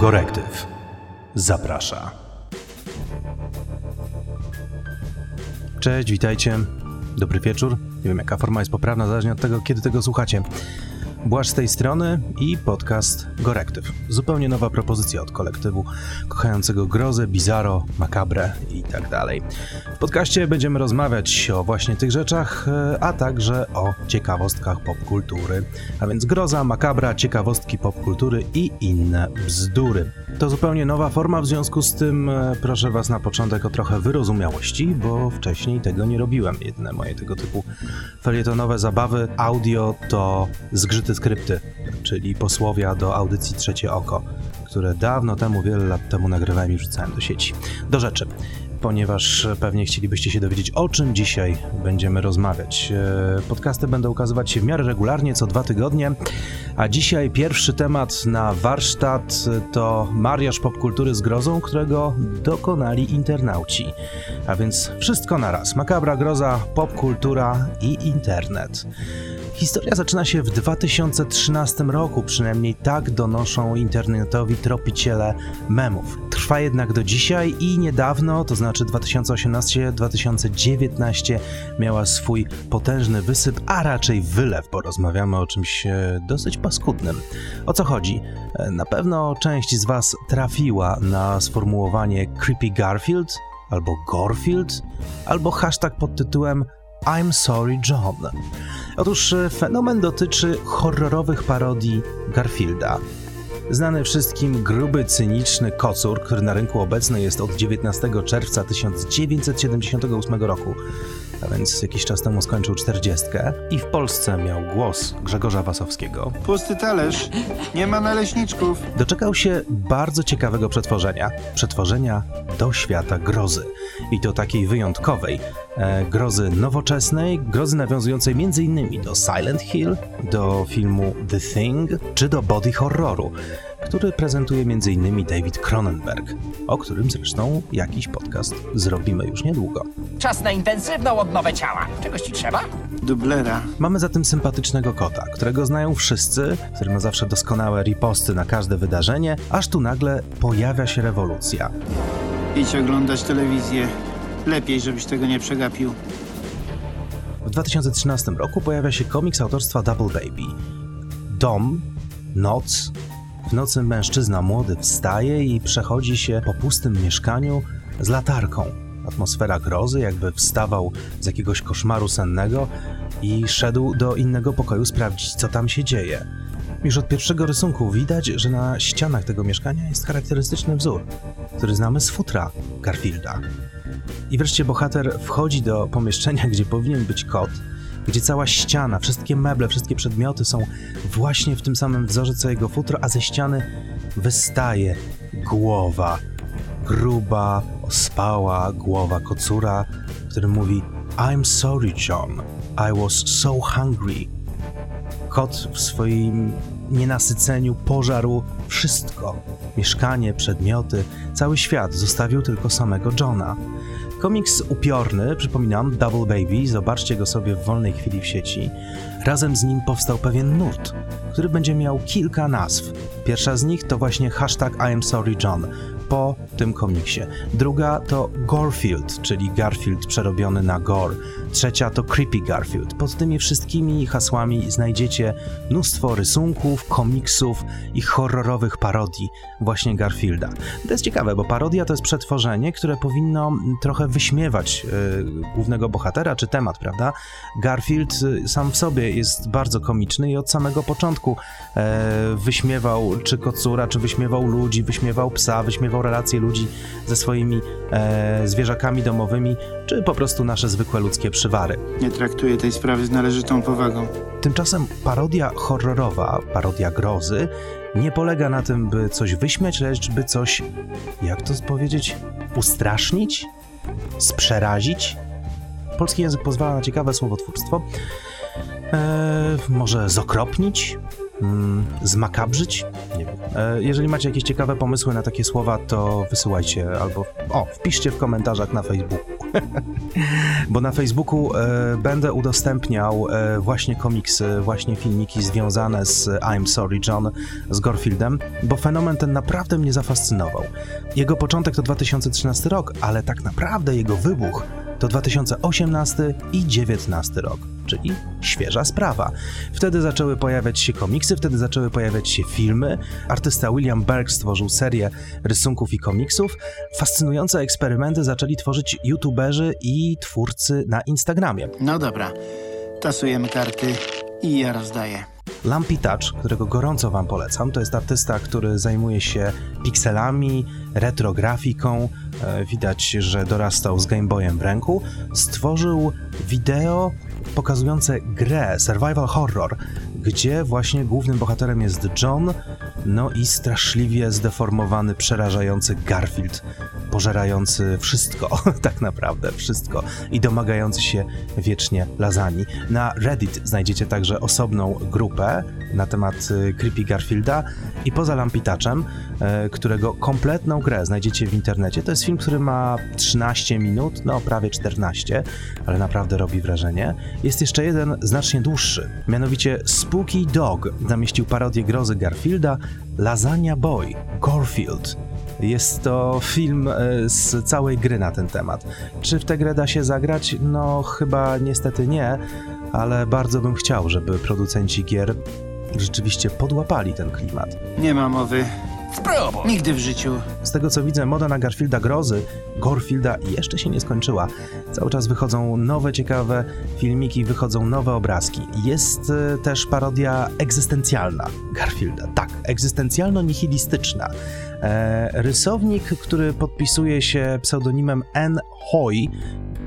Gorektyw zaprasza. Cześć, witajcie. Dobry wieczór. Nie wiem, jaka forma jest poprawna, zależnie od tego, kiedy tego słuchacie. Błaż z tej strony i podcast Gorektyw. Zupełnie nowa propozycja od kolektywu kochającego grozę, bizaro, makabre i tak dalej. W podcaście będziemy rozmawiać o właśnie tych rzeczach, e, a także o ciekawostkach popkultury. A więc groza, makabra, ciekawostki popkultury i inne bzdury. To zupełnie nowa forma, w związku z tym e, proszę Was na początek o trochę wyrozumiałości, bo wcześniej tego nie robiłem. Jedne moje tego typu felietonowe zabawy audio to zgrzyty skrypty, czyli posłowia do audycji Trzecie Oko, które dawno temu, wiele lat temu nagrywałem i wrzucałem do sieci. Do rzeczy ponieważ pewnie chcielibyście się dowiedzieć, o czym dzisiaj będziemy rozmawiać. E, podcasty będą ukazywać się w miarę regularnie, co dwa tygodnie, a dzisiaj pierwszy temat na warsztat to mariaż popkultury z grozą, którego dokonali internauci. A więc wszystko naraz. Makabra, groza, popkultura i internet. Historia zaczyna się w 2013 roku, przynajmniej tak donoszą internetowi tropiciele memów. Trwa jednak do dzisiaj i niedawno, to znaczy 2018-2019, miała swój potężny wysyp, a raczej wylew, bo rozmawiamy o czymś e, dosyć paskudnym. O co chodzi? E, na pewno część z Was trafiła na sformułowanie Creepy Garfield, albo Gorfield, albo hashtag pod tytułem I'm Sorry John. Otóż e, fenomen dotyczy horrorowych parodii Garfielda. Znany wszystkim gruby, cyniczny kocur, który na rynku obecny jest od 19 czerwca 1978 roku, a więc jakiś czas temu skończył 40 i w Polsce miał głos Grzegorza Wasowskiego. Pusty talerz, nie ma naleśniczków. Doczekał się bardzo ciekawego przetworzenia. Przetworzenia do świata grozy. I to takiej wyjątkowej. E, grozy nowoczesnej, grozy nawiązującej m.in. do Silent Hill, do filmu The Thing, czy do body horroru który prezentuje m.in. David Cronenberg, o którym zresztą jakiś podcast zrobimy już niedługo. Czas na intensywną odnowę ciała. Czegoś ci trzeba? Dublera. Mamy zatem sympatycznego kota, którego znają wszyscy, który ma zawsze doskonałe riposty na każde wydarzenie, aż tu nagle pojawia się rewolucja. Idź oglądać telewizję. Lepiej, żebyś tego nie przegapił. W 2013 roku pojawia się komiks autorstwa Double Baby. Dom, noc, w nocy mężczyzna młody wstaje i przechodzi się po pustym mieszkaniu z latarką. Atmosfera grozy, jakby wstawał z jakiegoś koszmaru sennego i szedł do innego pokoju sprawdzić, co tam się dzieje. Już od pierwszego rysunku widać, że na ścianach tego mieszkania jest charakterystyczny wzór, który znamy z futra Garfielda. I wreszcie bohater wchodzi do pomieszczenia, gdzie powinien być kot, gdzie cała ściana, wszystkie meble, wszystkie przedmioty są właśnie w tym samym wzorze co jego futro, a ze ściany wystaje głowa, gruba, ospała głowa kocura, który mówi I'm sorry, John. I was so hungry. Kot w swoim nienasyceniu pożarł wszystko. Mieszkanie, przedmioty, cały świat zostawił tylko samego Johna. Komiks upiorny, przypominam, Double Baby, zobaczcie go sobie w wolnej chwili w sieci. Razem z nim powstał pewien nurt, który będzie miał kilka nazw. Pierwsza z nich to właśnie hashtag I am sorry John, po tym komiksie. Druga to Gorfield, czyli Garfield przerobiony na Gore. Trzecia to Creepy Garfield. Pod tymi wszystkimi hasłami znajdziecie mnóstwo rysunków, komiksów i horrorowych parodii właśnie Garfielda. To jest ciekawe, bo parodia to jest przetworzenie, które powinno trochę wyśmiewać yy, głównego bohatera czy temat, prawda? Garfield yy, sam w sobie jest bardzo komiczny i od samego początku yy, wyśmiewał czy kocura, czy wyśmiewał ludzi, wyśmiewał psa, wyśmiewał relacje ludzi ze swoimi e, zwierzakami domowymi, czy po prostu nasze zwykłe ludzkie przywary. Nie traktuję tej sprawy z należytą powagą. Tymczasem parodia horrorowa, parodia grozy, nie polega na tym, by coś wyśmiać, lecz by coś, jak to powiedzieć, ustrasznić, sprzerazić. Polski język pozwala na ciekawe słowotwórstwo. E, może zokropnić, mm, zmakabrzyć? Nie wiem. E, jeżeli macie jakieś ciekawe pomysły na takie słowa, to wysyłajcie albo o, wpiszcie w komentarzach na Facebooku. Bo na Facebooku e, będę udostępniał e, właśnie komiksy, właśnie filmiki związane z I'm Sorry John, z Garfieldem, bo fenomen ten naprawdę mnie zafascynował. Jego początek to 2013 rok, ale tak naprawdę jego wybuch to 2018 i 2019 rok, czyli świeża sprawa. Wtedy zaczęły pojawiać się komiksy, wtedy zaczęły pojawiać się filmy. Artysta William Berg stworzył serię rysunków i komiksów. Fascynujące eksperymenty zaczęli tworzyć youtuberzy i twórcy na Instagramie. No dobra, tasujemy karty i ja rozdaję. Lumpy Touch, którego gorąco Wam polecam, to jest artysta, który zajmuje się pikselami, retrografiką. E, widać, że dorastał z Game Boyem w ręku. Stworzył wideo pokazujące grę survival horror, gdzie właśnie głównym bohaterem jest John, no i straszliwie zdeformowany, przerażający Garfield, pożerający wszystko, tak naprawdę wszystko i domagający się wiecznie lazani. Na Reddit znajdziecie także osobną grupę na temat y, Creepy Garfielda i poza Lampitaczem, e, którego kompletną grę znajdziecie w internecie. To jest film, który ma 13 minut, no prawie 14, ale naprawdę robi wrażenie. Jest jeszcze jeden znacznie dłuższy, mianowicie Spooky Dog zamieścił parodię grozy Garfielda Lasagna Boy, Garfield. Jest to film e, z całej gry na ten temat. Czy w tę grę da się zagrać? No, chyba niestety nie, ale bardzo bym chciał, żeby producenci gier rzeczywiście podłapali ten klimat. Nie ma mowy. Spróbuj. Nigdy w życiu. Z tego co widzę, moda na Garfielda grozy, Gorfielda jeszcze się nie skończyła. Cały czas wychodzą nowe, ciekawe filmiki, wychodzą nowe obrazki. Jest e, też parodia egzystencjalna Garfielda. Tak, egzystencjalno-nihilistyczna. E, rysownik, który podpisuje się pseudonimem N. Hoy,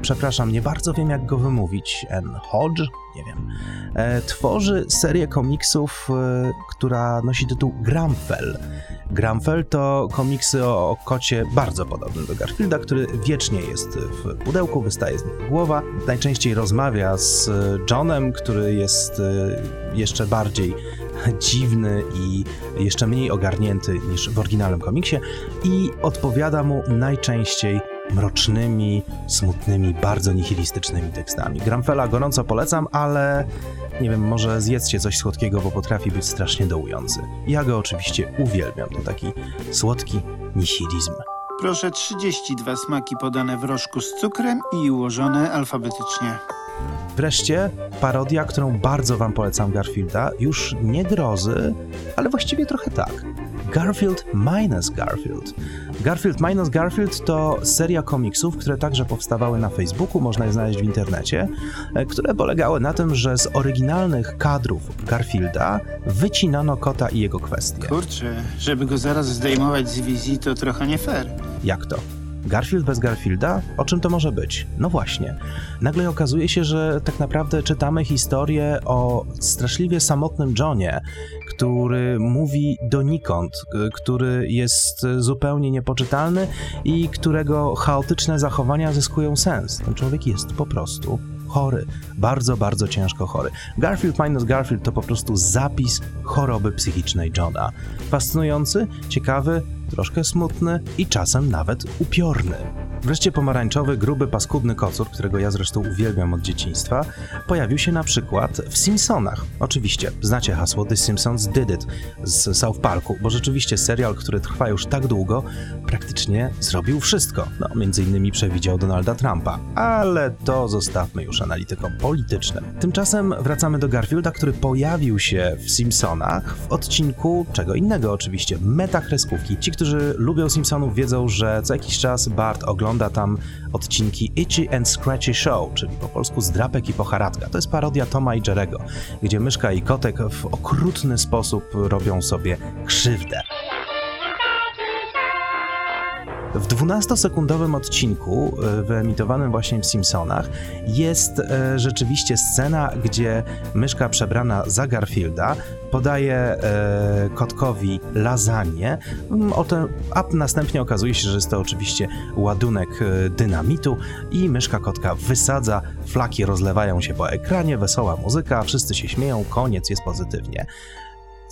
przepraszam, nie bardzo wiem jak go wymówić, N. Hodge? Nie wiem. E, tworzy serię komiksów, e, która nosi tytuł Gramfel. Gramfel to komiksy o, o kocie bardzo podobnym do Garfielda, który wiecznie jest w pudełku, wystaje z niego głowa. Najczęściej rozmawia z Johnem, który jest e, jeszcze bardziej dziwny i jeszcze mniej ogarnięty niż w oryginalnym komiksie i odpowiada mu najczęściej mrocznymi, smutnymi, bardzo nihilistycznymi tekstami. Gramfela gorąco polecam, ale nie wiem, może zjedzcie coś słodkiego, bo potrafi być strasznie dołujący. Ja go oczywiście uwielbiam, to taki słodki nihilizm. Proszę 32 smaki podane w rożku z cukrem i ułożone alfabetycznie. Wreszcie parodia, którą bardzo wam polecam Garfielda, już nie grozy, ale właściwie trochę tak. Garfield minus Garfield. Garfield minus Garfield to seria komiksów, które także powstawały na Facebooku, można je znaleźć w internecie, e, które polegały na tym, że z oryginalnych kadrów Garfielda wycinano kota i jego kwestie. Kurczę, żeby go zaraz zdejmować z wizji, to trochę nie fair. Jak to? Garfield bez Garfielda? O czym to może być? No właśnie. Nagle okazuje się, że tak naprawdę czytamy historię o straszliwie samotnym Johnie, który mówi donikąd, y, który jest zupełnie niepoczytalny i którego chaotyczne zachowania zyskują sens. Ten człowiek jest po prostu chory, bardzo, bardzo ciężko chory. Garfield minus Garfield to po prostu zapis choroby psychicznej Johna. Fascynujący, ciekawy, troszkę smutny i czasem nawet upiorny. Wreszcie pomarańczowy, gruby, paskudny kocur, którego ja zresztą uwielbiam od dzieciństwa, pojawił się na przykład w Simpsonach. Oczywiście, znacie hasło The Simpsons Did It z South Parku, bo rzeczywiście serial, który trwa już tak długo, praktycznie zrobił wszystko. No, między innymi przewidział Donalda Trumpa, ale to zostawmy już analitykom politycznym. Tymczasem wracamy do Garfielda, który pojawił się w Simpsonach w odcinku czego innego oczywiście, metakreskówki. Ci, którzy lubią Simpsonów wiedzą, że co jakiś czas Bart ogląda tam odcinki Itchy and Scratchy Show, czyli po polsku Zdrapek i Pocharadka. To jest parodia Toma i Jerego, gdzie myszka i kotek w okrutny sposób robią sobie krzywdę. W 12-sekundowym odcinku, e, wyemitowanym właśnie w Simpsonach, jest e, rzeczywiście scena, gdzie myszka przebrana za Garfielda podaje e, kotkowi lasagne, mm, a następnie okazuje się, że jest to oczywiście ładunek dynamitu i myszka kotka wysadza, flaki rozlewają się po ekranie, wesoła muzyka, wszyscy się śmieją, koniec jest pozytywnie.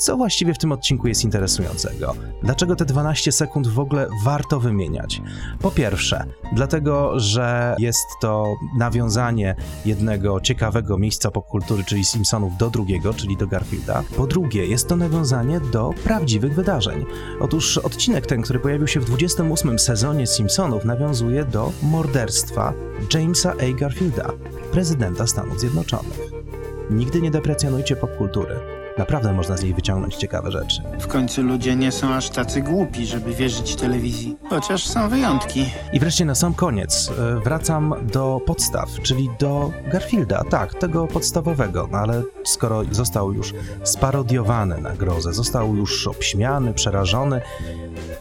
Co właściwie w tym odcinku jest interesującego? Dlaczego te 12 sekund w ogóle warto wymieniać? Po pierwsze, dlatego, że jest to nawiązanie jednego ciekawego miejsca popkultury, czyli Simpsonów, do drugiego, czyli do Garfielda. Po drugie, jest to nawiązanie do prawdziwych wydarzeń. Otóż odcinek ten, który pojawił się w 28 sezonie Simpsonów, nawiązuje do morderstwa Jamesa A. Garfielda, prezydenta Stanów Zjednoczonych. Nigdy nie deprecjonujcie popkultury. Naprawdę można z niej wyciągnąć ciekawe rzeczy. W końcu ludzie nie są aż tacy głupi, żeby wierzyć telewizji. Chociaż są wyjątki. I wreszcie na sam koniec e, wracam do podstaw, czyli do Garfielda, tak, tego podstawowego, no ale skoro został już sparodiowany na grozę, został już obśmiany, przerażony,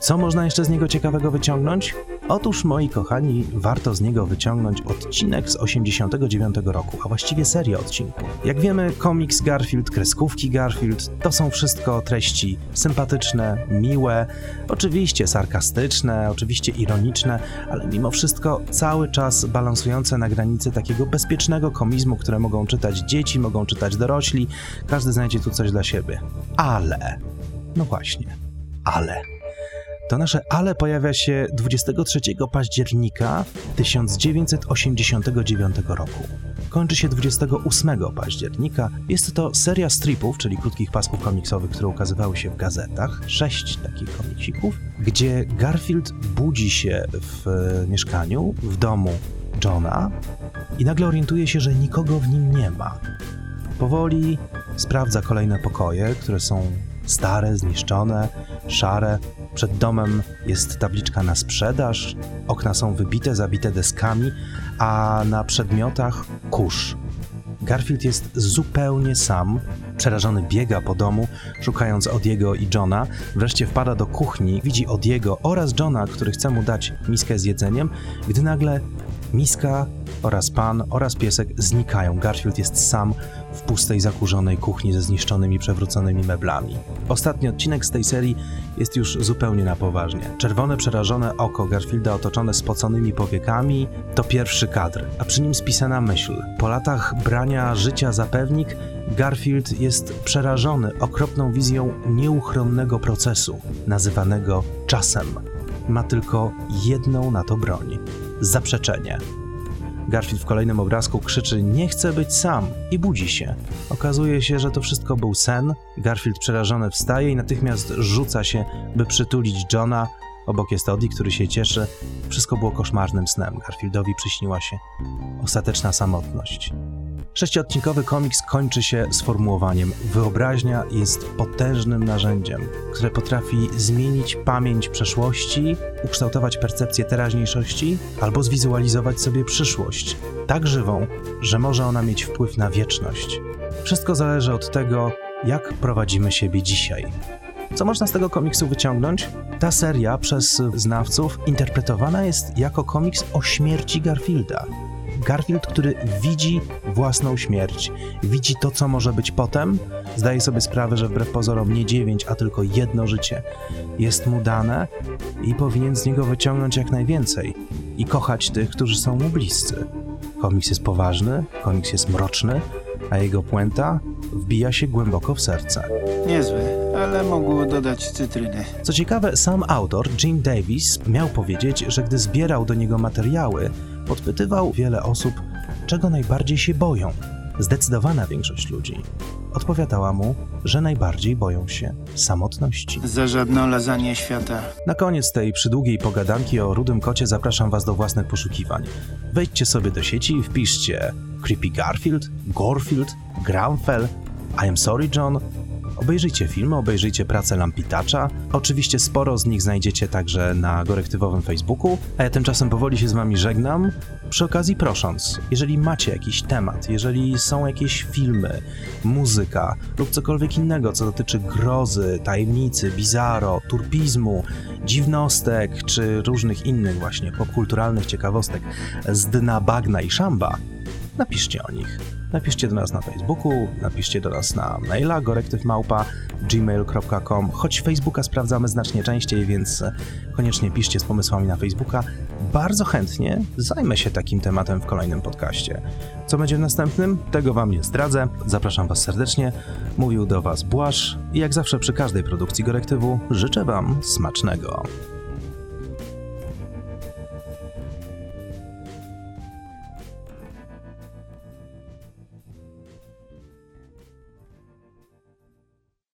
co można jeszcze z niego ciekawego wyciągnąć? Otóż, moi kochani, warto z niego wyciągnąć odcinek z 89 roku, a właściwie serię odcinków. Jak wiemy, komiks Garfield, kreskówki Garfield to są wszystko treści sympatyczne, miłe, oczywiście sarkastyczne, oczywiście ironiczne, ale mimo wszystko cały czas balansujące na granicy takiego bezpiecznego komizmu, które mogą czytać dzieci, mogą czytać dorośli, każdy znajdzie tu coś dla siebie. Ale, no właśnie, ale. To nasze ale pojawia się 23 października 1989 roku. Kończy się 28 października. Jest to seria stripów, czyli krótkich pasków komiksowych, które ukazywały się w gazetach. Sześć takich komiksików, gdzie Garfield budzi się w e, mieszkaniu, w domu Johna i nagle orientuje się, że nikogo w nim nie ma. Powoli sprawdza kolejne pokoje, które są stare, zniszczone, szare. Przed domem jest tabliczka na sprzedaż, okna są wybite, zabite deskami, a na przedmiotach kurz. Garfield jest zupełnie sam, przerażony biega po domu, szukając Odiego i Johna. Wreszcie wpada do kuchni, widzi Odiego oraz Johna, który chce mu dać miskę z jedzeniem, gdy nagle miska oraz pan oraz piesek znikają. Garfield jest sam w pustej, zakurzonej kuchni ze zniszczonymi, przewróconymi meblami. Ostatni odcinek z tej serii jest już zupełnie na poważnie. Czerwone, przerażone oko Garfielda otoczone spoconymi powiekami to pierwszy kadr, a przy nim spisana myśl. Po latach brania życia za pewnik, Garfield jest przerażony okropną wizją nieuchronnego procesu, nazywanego czasem. Ma tylko jedną na to broń zaprzeczenie. Garfield w kolejnym obrazku krzyczy: Nie chcę być sam i budzi się. Okazuje się, że to wszystko był sen. Garfield przerażony wstaje i natychmiast rzuca się, by przytulić Johna. Obok jest Odie, który się cieszy. Wszystko było koszmarnym snem. Garfieldowi przyśniła się ostateczna samotność. Sześciodcinkowy komiks kończy się sformułowaniem: Wyobraźnia jest potężnym narzędziem, które potrafi zmienić pamięć przeszłości, ukształtować percepcję teraźniejszości albo zwizualizować sobie przyszłość, tak żywą, że może ona mieć wpływ na wieczność. Wszystko zależy od tego, jak prowadzimy siebie dzisiaj. Co można z tego komiksu wyciągnąć? Ta seria przez znawców interpretowana jest jako komiks o śmierci Garfielda. Garfield, który widzi własną śmierć, widzi to, co może być potem, zdaje sobie sprawę, że wbrew pozorom nie dziewięć, a tylko jedno życie jest mu dane i powinien z niego wyciągnąć jak najwięcej i kochać tych, którzy są mu bliscy. Komiks jest poważny, komiks jest mroczny, a jego puenta wbija się głęboko w serce. Niezły, ale mógł dodać cytryny. Co ciekawe, sam autor, Jim Davis, miał powiedzieć, że gdy zbierał do niego materiały, podpytywał wiele osób, czego najbardziej się boją. Zdecydowana większość ludzi odpowiadała mu, że najbardziej boją się samotności. Za żadną lasagne świata. Na koniec tej przydługiej pogadanki o rudym kocie zapraszam Was do własnych poszukiwań. Wejdźcie sobie do sieci i wpiszcie Creepy Garfield, Gorfield, Gramfell, I am sorry John. Obejrzyjcie filmy, obejrzyjcie pracę Lampitacza. Oczywiście sporo z nich znajdziecie także na korektywowym Facebooku, a ja tymczasem powoli się z Wami żegnam. Przy okazji prosząc, jeżeli macie jakiś temat, jeżeli są jakieś filmy, muzyka lub cokolwiek innego, co dotyczy grozy, tajemnicy, bizarro, turpizmu, dziwnostek czy różnych innych właśnie popkulturalnych ciekawostek z dna bagna i szamba, napiszcie o nich. Napiszcie do nas na Facebooku, napiszcie do nas na maila gorektywmałpa.gmail.com, choć Facebooka sprawdzamy znacznie częściej, więc e, koniecznie piszcie z pomysłami na Facebooka. Bardzo chętnie zajmę się takim tematem w kolejnym podcaście. Co będzie w następnym? Tego Wam nie zdradzę. Zapraszam Was serdecznie. Mówił do Was Błaż i jak zawsze przy każdej produkcji Gorektywu życzę Wam smacznego.